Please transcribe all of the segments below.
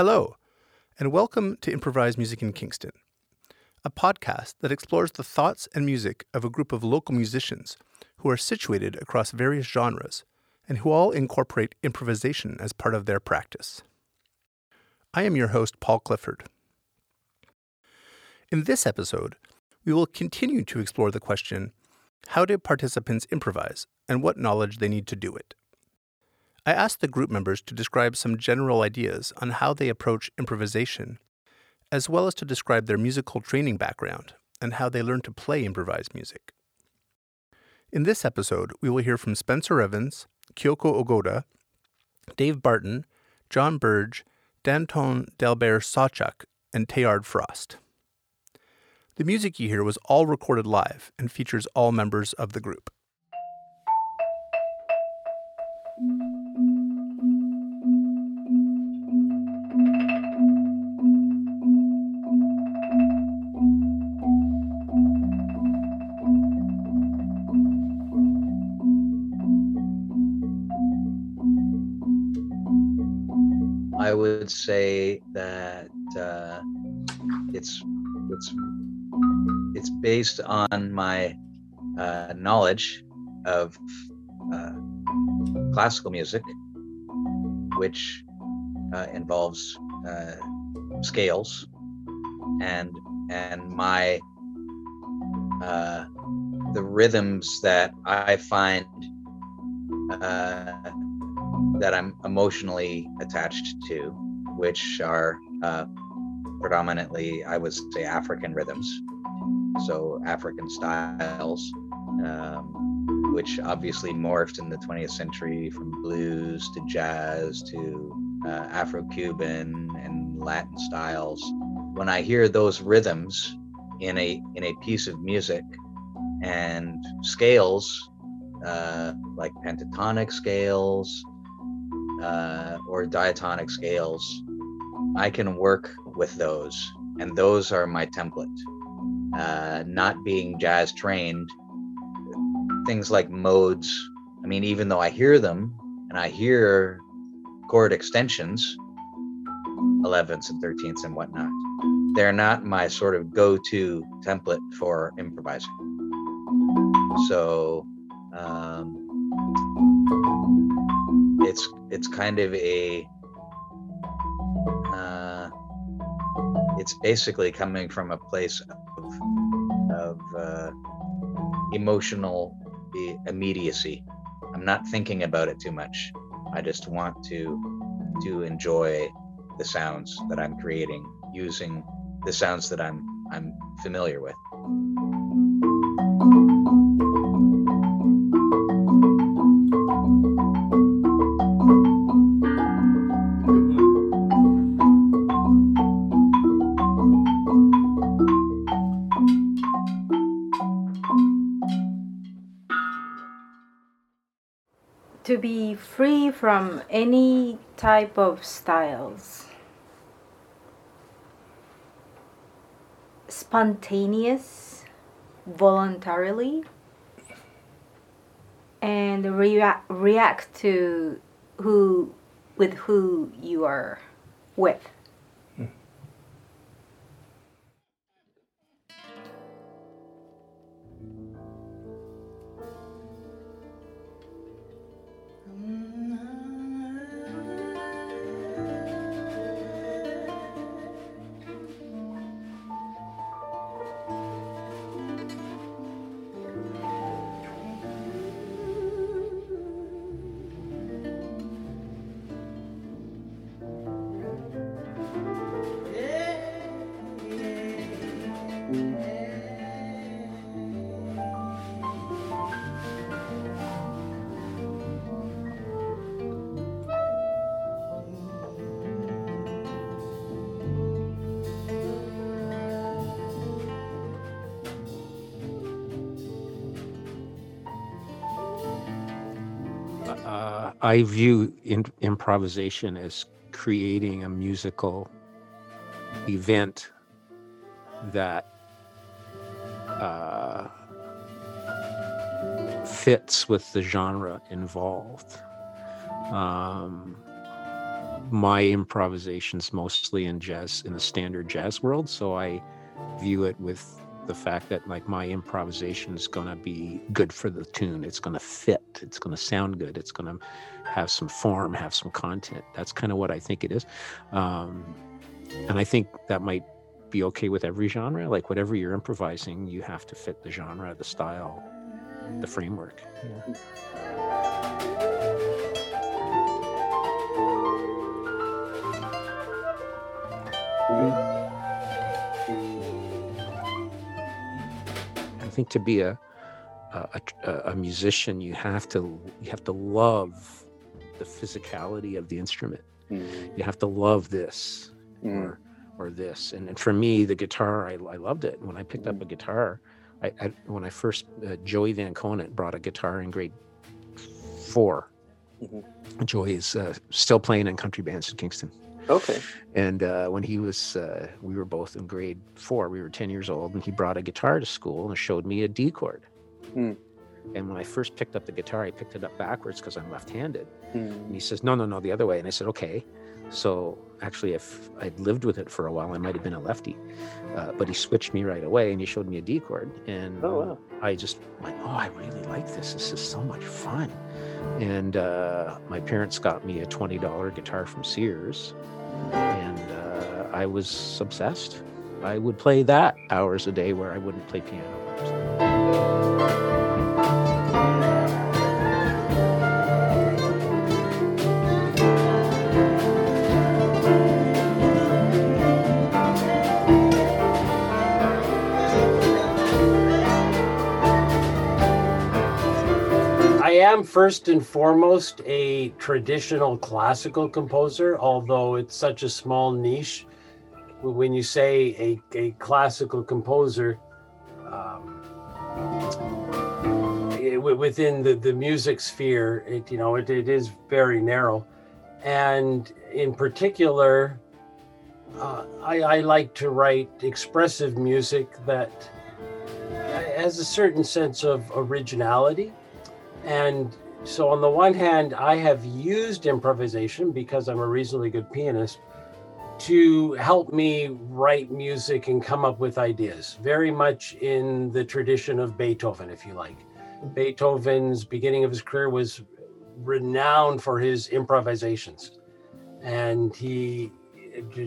Hello, and welcome to Improvise Music in Kingston, a podcast that explores the thoughts and music of a group of local musicians who are situated across various genres and who all incorporate improvisation as part of their practice. I am your host, Paul Clifford. In this episode, we will continue to explore the question how do participants improvise and what knowledge they need to do it? I asked the group members to describe some general ideas on how they approach improvisation, as well as to describe their musical training background and how they learn to play improvised music. In this episode, we will hear from Spencer Evans, Kyoko Ogoda, Dave Barton, John Burge, Danton Delbaere-Sawchuk, and Teilhard Frost. The music you hear was all recorded live and features all members of the group. Would say that uh, it's it's it's based on my uh, knowledge of uh, classical music, which uh, involves uh, scales, and and my uh, the rhythms that I find that I'm emotionally attached to, which are uh, predominantly, I would say, African rhythms. So, African styles, um, which obviously morphed in the 20th century from blues to jazz to uh, Afro Cuban and Latin styles. When I hear those rhythms in a in a piece of music and scales uh, like pentatonic scales uh, or diatonic scales, I can work with those, and those are my template. Uh, not being jazz trained, things like modes. I mean, even though I hear them and I hear chord extensions, 11ths and 13ths and whatnot, they're not my sort of go to template for improvising. So, um, it's it's kind of a it's basically coming from a place of of uh, emotional immediacy. I'm not thinking about it too much. I just want to to enjoy the sounds that I'm creating using the sounds that I'm I'm familiar with. From any type of styles. Spontaneous, voluntarily, and rea- react to who with who you are with. I view in, improvisation as creating a musical event that uh, fits with the genre involved. Um, my improvisations mostly in jazz in the standard jazz world so i view it with the fact that like my improvisation is going to be good for the tune. It's going to fit. It's going to sound good. It's going to have some form have some content. That's kind of what i think it is. Um, and i think that might be okay with every genre. Like whatever you're improvising you have to fit the genre the style the framework. Yeah. Think to be a, a, a musician, you have to you have to love the physicality of the instrument. Mm. You have to love this mm. or or this. And, and for me, the guitar, I, I loved it. When I picked mm. up a guitar, I, I when I first uh, Joey Van Conant brought a guitar in grade 4 mm-hmm. Joey is uh, still playing in country bands in Kingston. Okay. And uh, when he was, uh, we were both in grade four. We were ten years old, and he brought a guitar to school and showed me a D chord. Hmm. And when I first picked up the guitar, I picked it up backwards because I'm left-handed. Hmm. And he says, "No, no, no, the other way." And I said, "Okay." So actually, if I'd lived with it for a while, I might have been a lefty. Uh, but he switched me right away, and he showed me a D chord, and oh, wow. I just went, "Oh, I really like this. This is so much fun." And uh, my parents got me a twenty dollar guitar from Sears, and uh, I was obsessed. I would play that hours a day where I wouldn't play piano. Am first and foremost a traditional classical composer, although it's such a small niche. When you say a, a classical composer, um, it, within the, the music sphere, it you know it, it is very narrow, and in particular, uh, I, I like to write expressive music that has a certain sense of originality and so, on the one hand, I have used improvisation because I'm a reasonably good pianist to help me write music and come up with ideas, very much in the tradition of Beethoven, if you like. Beethoven's beginning of his career was renowned for his improvisations, and he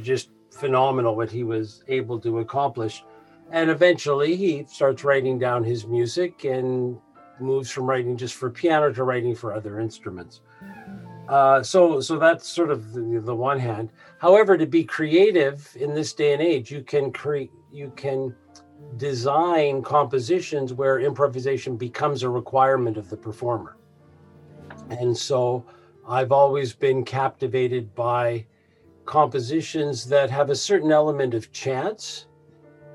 just phenomenal what he was able to accomplish. And eventually, he starts writing down his music and moves from writing just for piano to writing for other instruments. Uh, so, so that's sort of the, the one hand. However, to be creative in this day and age, you can create, you can design compositions where improvisation becomes a requirement of the performer. And so, I've always been captivated by compositions that have a certain element of chance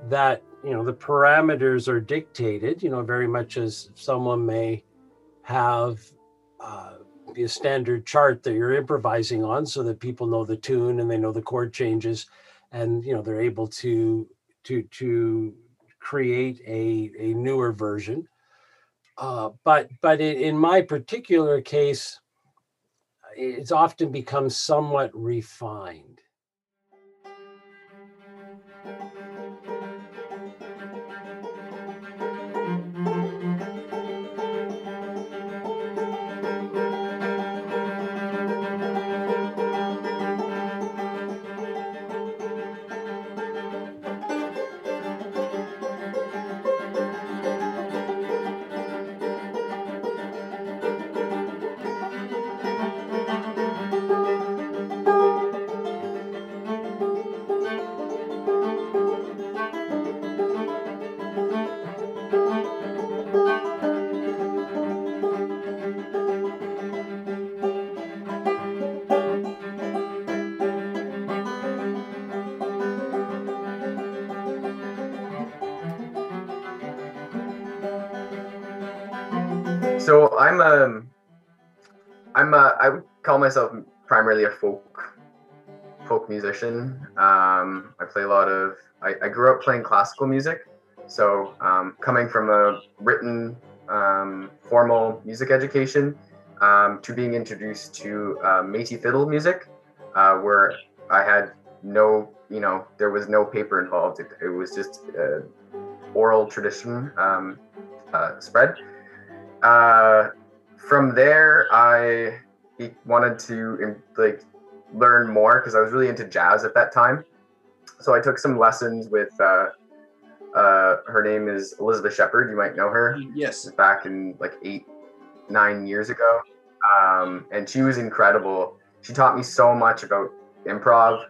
that you know the parameters are dictated you know very much as someone may have uh, a standard chart that you're improvising on so that people know the tune and they know the chord changes and you know they're able to to to create a a newer version. Uh, but but in, in my particular case it's often become somewhat refined I'm um I'm a, I would call myself primarily a folk folk musician. Um, I play a lot of I, I grew up playing classical music, so um, coming from a written um, formal music education um, to being introduced to uh, Métis fiddle music, uh, where I had no, you know, there was no paper involved. It, it was just uh, oral tradition um, uh, spread. From there, I wanted to like learn more because I was really into jazz at that time. So I took some lessons with. Uh, uh, her name is Elizabeth Shepherd. You might know her. Yes. Back in like eight, nine years ago, um, and she was incredible. She taught me so much about improv.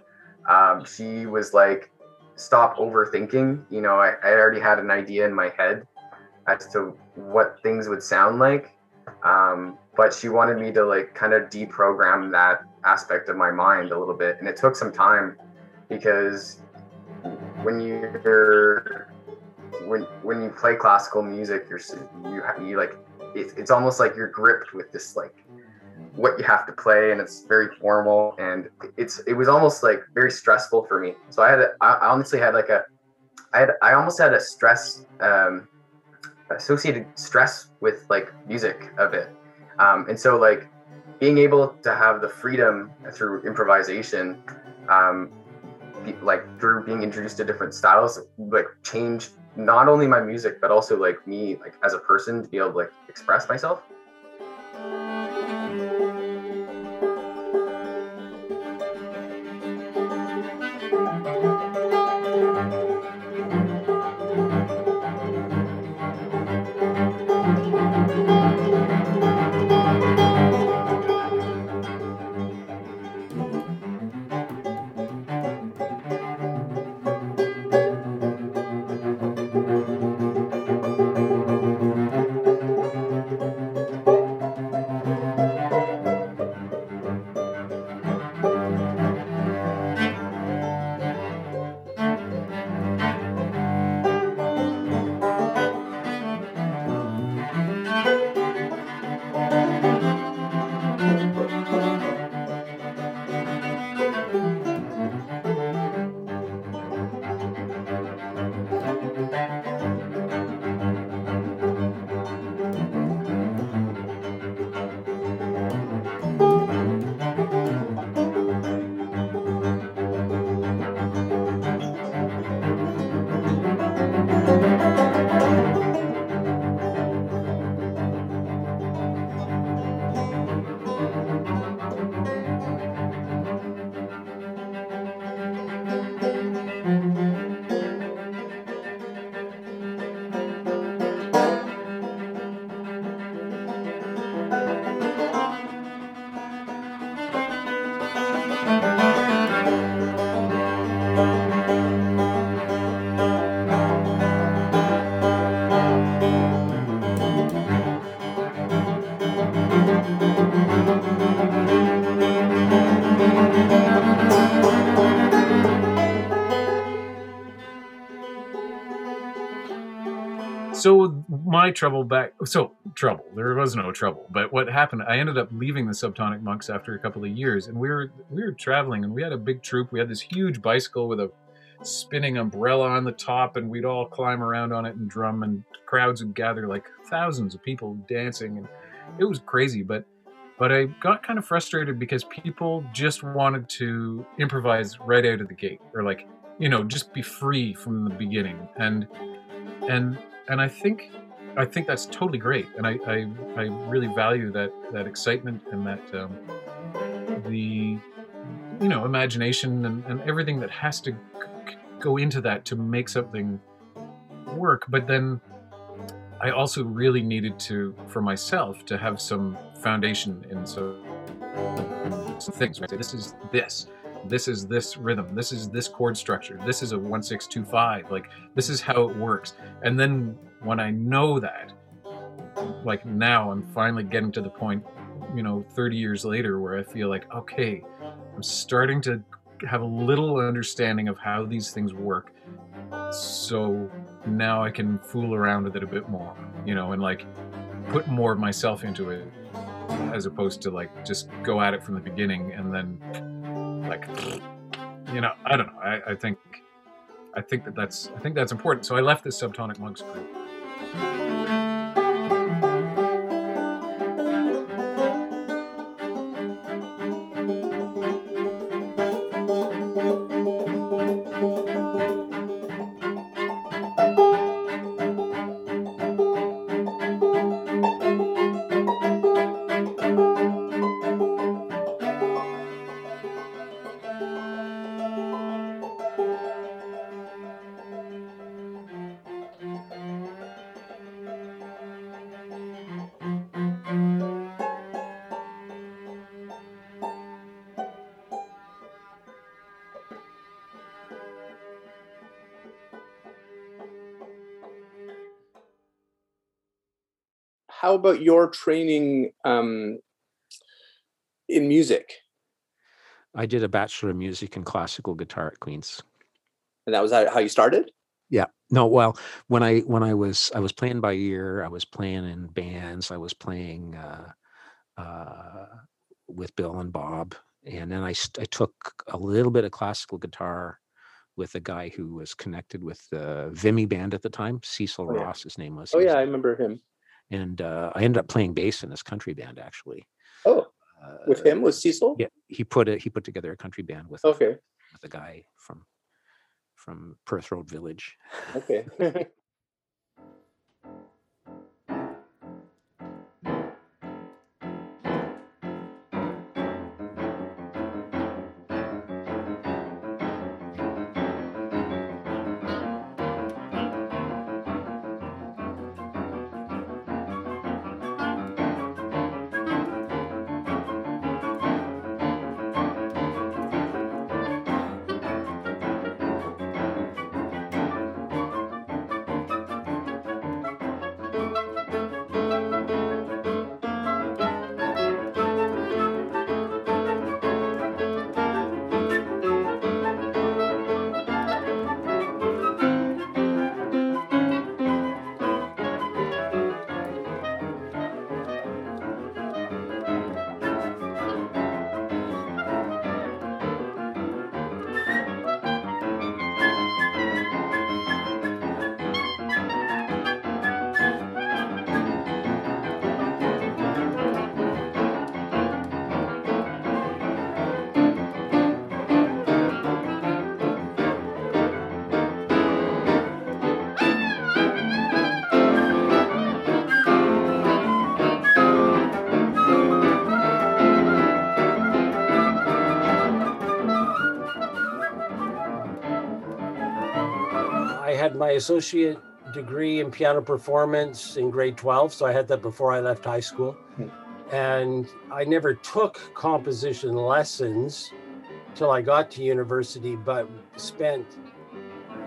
Um, she was like, stop overthinking. You know, I, I already had an idea in my head as to what things would sound like. Um, but she wanted me to like kind of deprogram that aspect of my mind a little bit. And it took some time because when you're when when you play classical music, you're you you like it's it's almost like you're gripped with this like what you have to play and it's very formal and it's it was almost like very stressful for me so i had a, I honestly had like a i had i almost had a stress um associated stress with like music a bit. Um and so like being able to have the freedom through improvisation um like through being introduced to different styles like changed not only my music but also like me like as a person to be able to like express myself so my trouble back so trouble. There was no trouble but what happened i ended up leaving the subtonic monks after a couple of years and we were we were traveling and we had a big troupe. We had this huge bicycle with a spinning umbrella on the top and we'd all climb around on it and drum and crowds would gather like thousands of people dancing and it was crazy but but i got kind of frustrated because people just wanted to improvise right out of the gate or like you know just be free from the beginning and and and I think I think that's totally great, and I I, I really value that that excitement and that um, the you know imagination and, and everything that has to go into that to make something work. But then I also really needed to for myself to have some foundation in so some things. Right, this is this this is this rhythm this is this chord structure this is a 1625 like this is how it works. And then when i know that like now i'm finally getting to the point you know 30 years later where i feel like okay i'm starting to have a little understanding of how these things work. So now i can fool around with it a bit more you know and like put more of myself into it as opposed to like just go at it from the beginning and then like you know i don't know. I, I, think i think that that's i think that's important. So i left this subtonic monks group how about your training um, in music? I did a bachelor of music and classical guitar at Queens. And that was how you started. Yeah. No, well, when I when I was I was playing by ear, I was playing in bands, I was playing uh, uh, with Bill and Bob, and then I I took a little bit of classical guitar with a guy who was connected with the Vimy band at the time, Cecil Oh, yeah. Ross, his name was. Oh yeah, I remember him. And uh, I ended up playing bass in this country band actually. Oh, with Uh, him was Cecil. Yeah, he put it. He put together a country band with a- Okay. with a guy from from Perth Road Village. Okay. associate degree in piano performance in grade 12, so I had that before I left high school. And I never took composition lessons till I got to university, but spent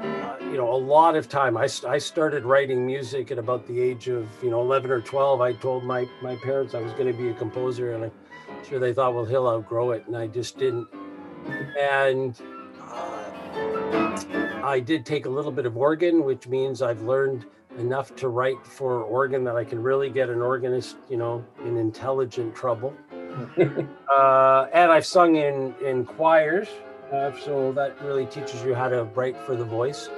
uh, you know a lot of time. I, I started writing music at about the age of you know 11 or 12. I told my my parents I was going to be a composer, and I'm sure they thought, well, he'll outgrow it, and I just didn't. And uh, I did take a little bit of organ, which means I've learned enough to write for organ that I can really get an organist, you know, in intelligent trouble. uh, and I've sung in in choirs, uh, so that really teaches you how to write for the voice.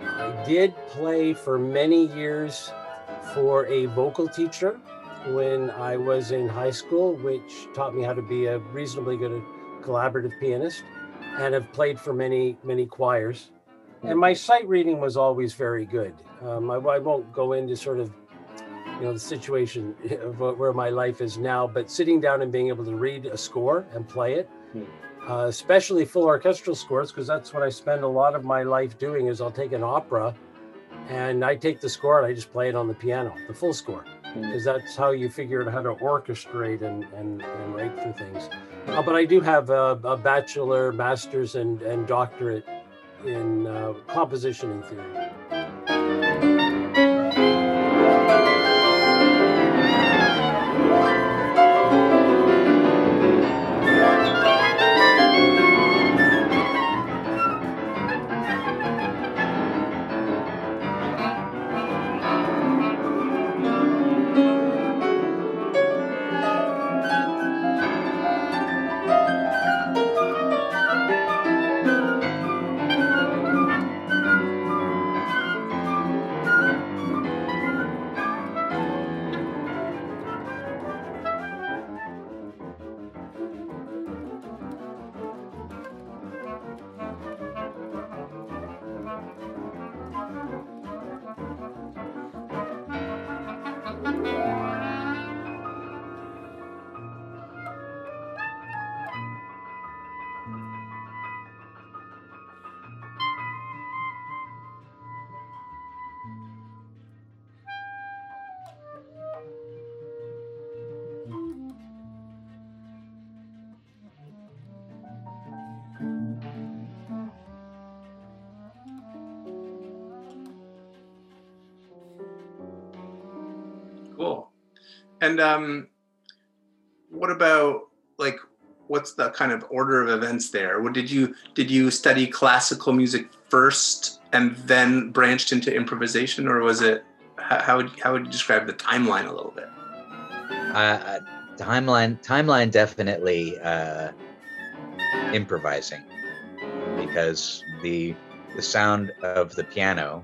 I did play for many years for a vocal teacher when I was in high school, which taught me how to be a reasonably good collaborative pianist, and have played for many many choirs. And my sight reading was always very good. Um, I, I won't go into sort of you know the situation of where my life is now, but sitting down and being able to read a score and play it, Hmm. uh, especially full orchestral scores, because that's what I spend a lot of my life doing. Is I'll take an opera, and I take the score and I just play it on the piano, the full score, Hmm. because that's how you figure out how to orchestrate and and, and write for things. Uh, but I do have a, a bachelor, master's, and and doctorate in uh, composition and theory. And um, what about like what's the kind of order of events there? What did you did you study classical music first and then branched into improvisation, or was it how would, how would you describe the timeline a little bit? Uh, timeline timeline definitely uh, improvising because the the sound of the piano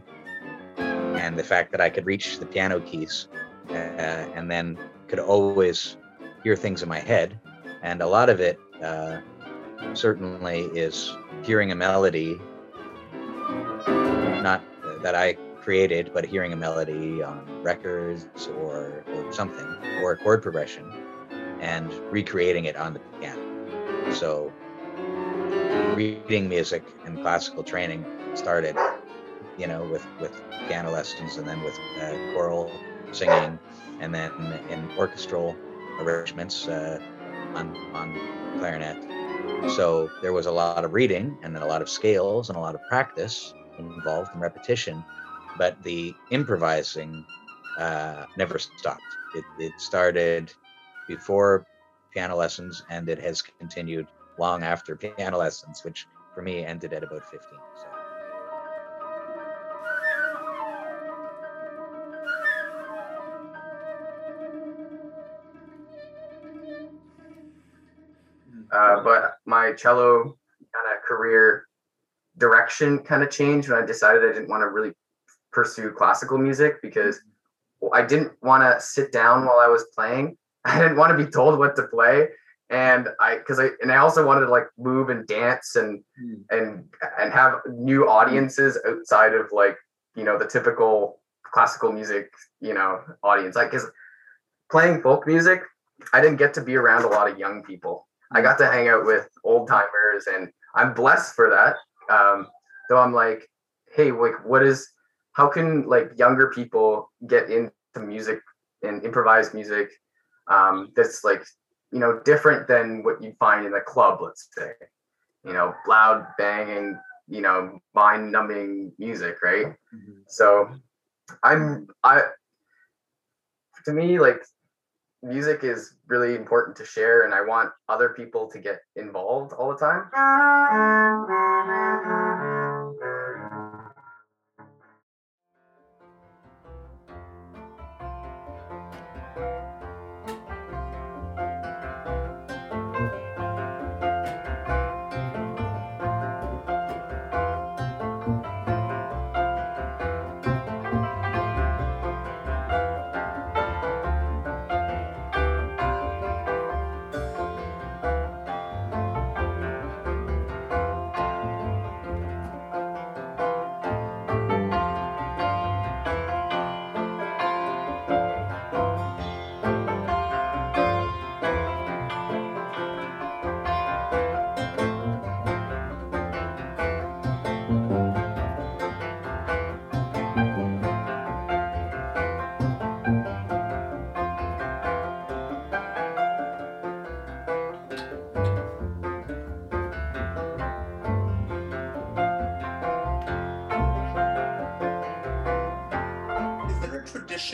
and the fact that I could reach the piano keys uh, and then could always hear things in my head and a lot of it uh, certainly is hearing a melody. Not that I created but hearing a melody on records or, or something or a chord progression and recreating it on the piano. So reading music and classical training started you know with with piano lessons and then with uh, choral singing and then in orchestral arrangements uh, on on clarinet so there was a lot of reading and then a lot of scales and a lot of practice involved in repetition but the improvising uh, never stopped it, it started before piano lessons and it has continued long after piano lessons which for me ended at about 15 so. My cello kind of career direction kind of changed when I decided I didn't want to really pursue classical music because I didn't want to sit down while I was playing. I didn't want to be told what to play, and I because I and I also wanted to like move and dance and Mm. and and have new audiences outside of like you know the typical classical music you know audience. Like because playing folk music, I didn't get to be around a lot of young people. I got to hang out with old timers, and I'm blessed for that. Um, though I'm like, hey, like, what is? How can like younger people get into music and improvised music um, that's like you know different than what you find in a club, let's say, you know, loud banging, you know, mind-numbing music, right? So, I'm I. To me, like music is really important to share and i want other people to get involved all the time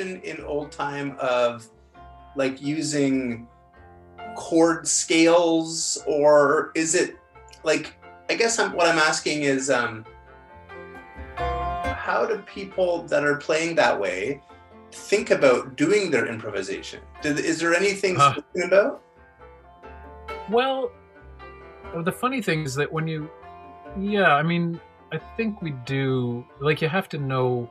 in old time of like using chord scales, or is it like? I guess I'm, what I'm asking is, um, how do people that are playing that way think about doing their improvisation? Do, is there anything spoken about? Well, the funny thing is that when you, yeah, I mean, I think we do. Like, you have to know,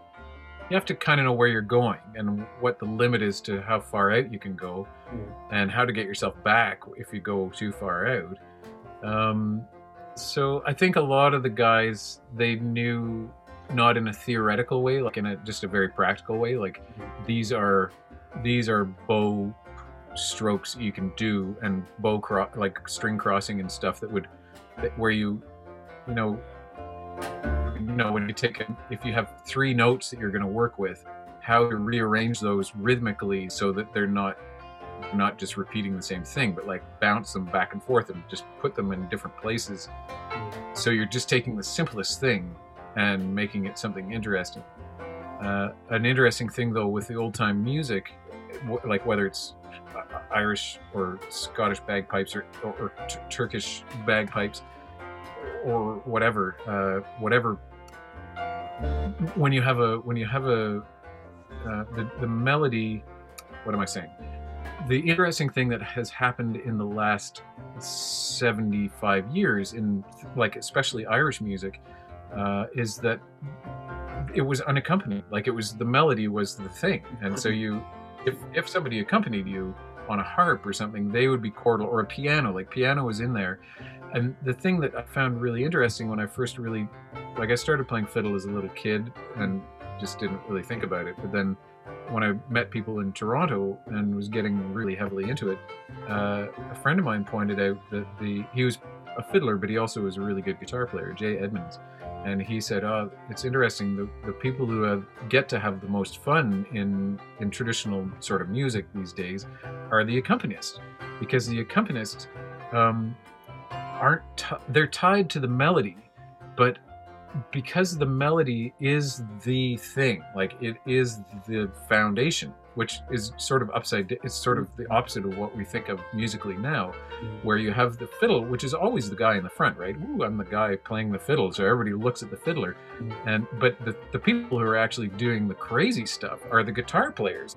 you have to kind of know where you're going and what the limit is to how far out you can go, Mm. and how to get yourself back if you go too far out. Um, so I think a lot of the guys they knew not in a theoretical way, like in a just a very practical way. Like these are these are bow strokes you can do and bow cro- like string crossing and stuff that would that where you you know know when you take a, if you have three notes that you're going to work with how to rearrange those rhythmically so that they're not not just repeating the same thing but like bounce them back and forth and just put them in different places so you're just taking the simplest thing and making it something interesting uh, an interesting thing though with the old time music like whether it's uh, Irish or Scottish bagpipes or, or, or t- Turkish bagpipes or whatever, uh, whatever. When you have a when you have a uh, the the melody, what am I saying? The interesting thing that has happened in the last seventy five years in like especially Irish music uh, is that it was unaccompanied. Like it was the melody was the thing, and so you, if if somebody accompanied you on a harp or something, they would be chordal or a piano. Like piano was in there, and the thing that I found really interesting when I first really, like I started playing fiddle as a little kid and just didn't really think about it, but then when I met people in Toronto and was getting really heavily into it, uh, a friend of mine pointed out that the he was a fiddler, but he also was a really good guitar player, Jay Edmonds and he said, "Oh, it's interesting. The, the people who have, get to have the most fun in in traditional sort of music these days are the accompanists, because the accompanists um, aren't t- they're tied to the melody, but because the melody is the thing, like it is the foundation." Which is sort of upside. It's sort of the opposite of what we think of musically now, mm. where you have the fiddle, which is always the guy in the front, right? Ooh, I'm the guy playing the fiddle, so everybody looks at the fiddler. Mm. And but the, the people who are actually doing the crazy stuff are the guitar players.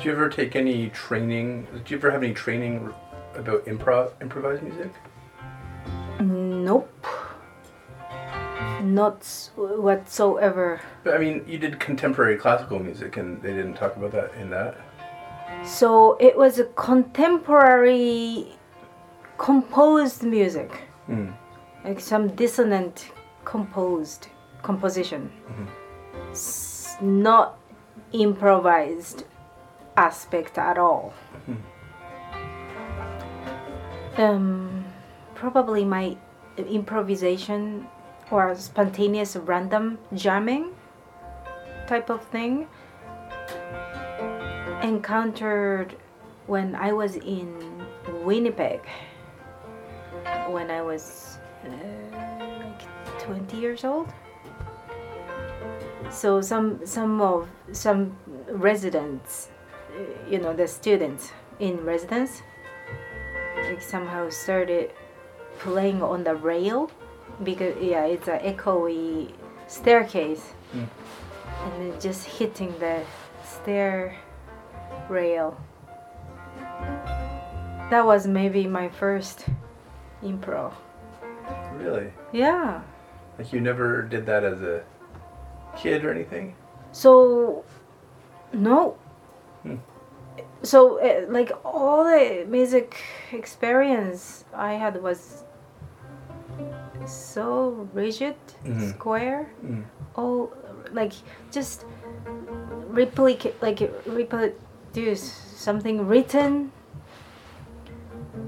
Did you ever take any training? Did you ever have any training about improv, improvised music? Nope. Not whatsoever. But I mean, you did contemporary classical music, and they didn't talk about that in that. So it was a contemporary composed music, Mm. like some dissonant composed composition. S- not improvised aspect at all. Um, probably my improvisation or spontaneous random jamming type of thing encountered when I was in Winnipeg when I was uh, like 20 years old. So some some of some residents, you know, the students in residence, like somehow started playing on the rail because yeah, it's an echoey staircase, Mm. and then just hitting the stair rail. That was maybe my first improv Really? Yeah. Like you never did that as a kid or anything? So, no. Hmm. So, uh, like all the music experience I had was so rigid, Mhm. square. Mm. Oh, like just replicate, like reproduce something written,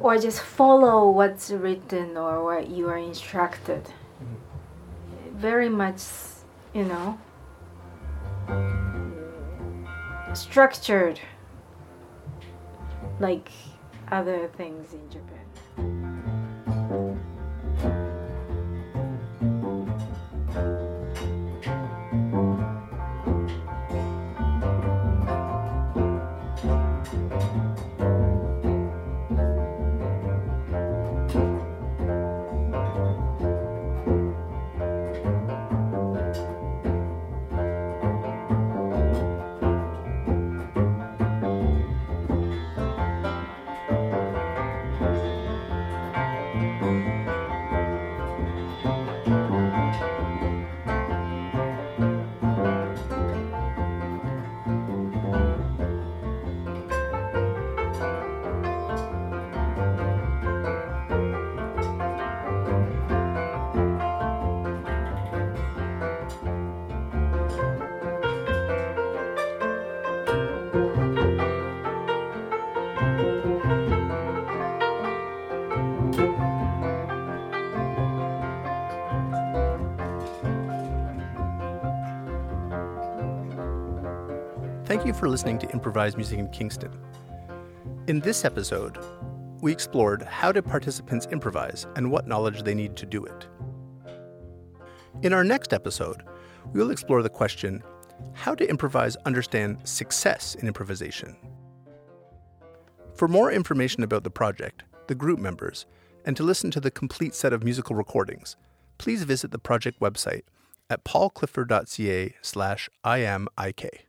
or just follow what's written or what you are instructed. Very much, you know, structured like other things in Japan. You for listening to Improvised Music in Kingston. In this episode, we explored how do participants improvise and what knowledge they need to do it. In our next episode, we will explore the question how to improvise understand success in improvisation. For more information about the project, the group members, and to listen to the complete set of musical recordings, please visit the project website at paulclifford.ca slash imik.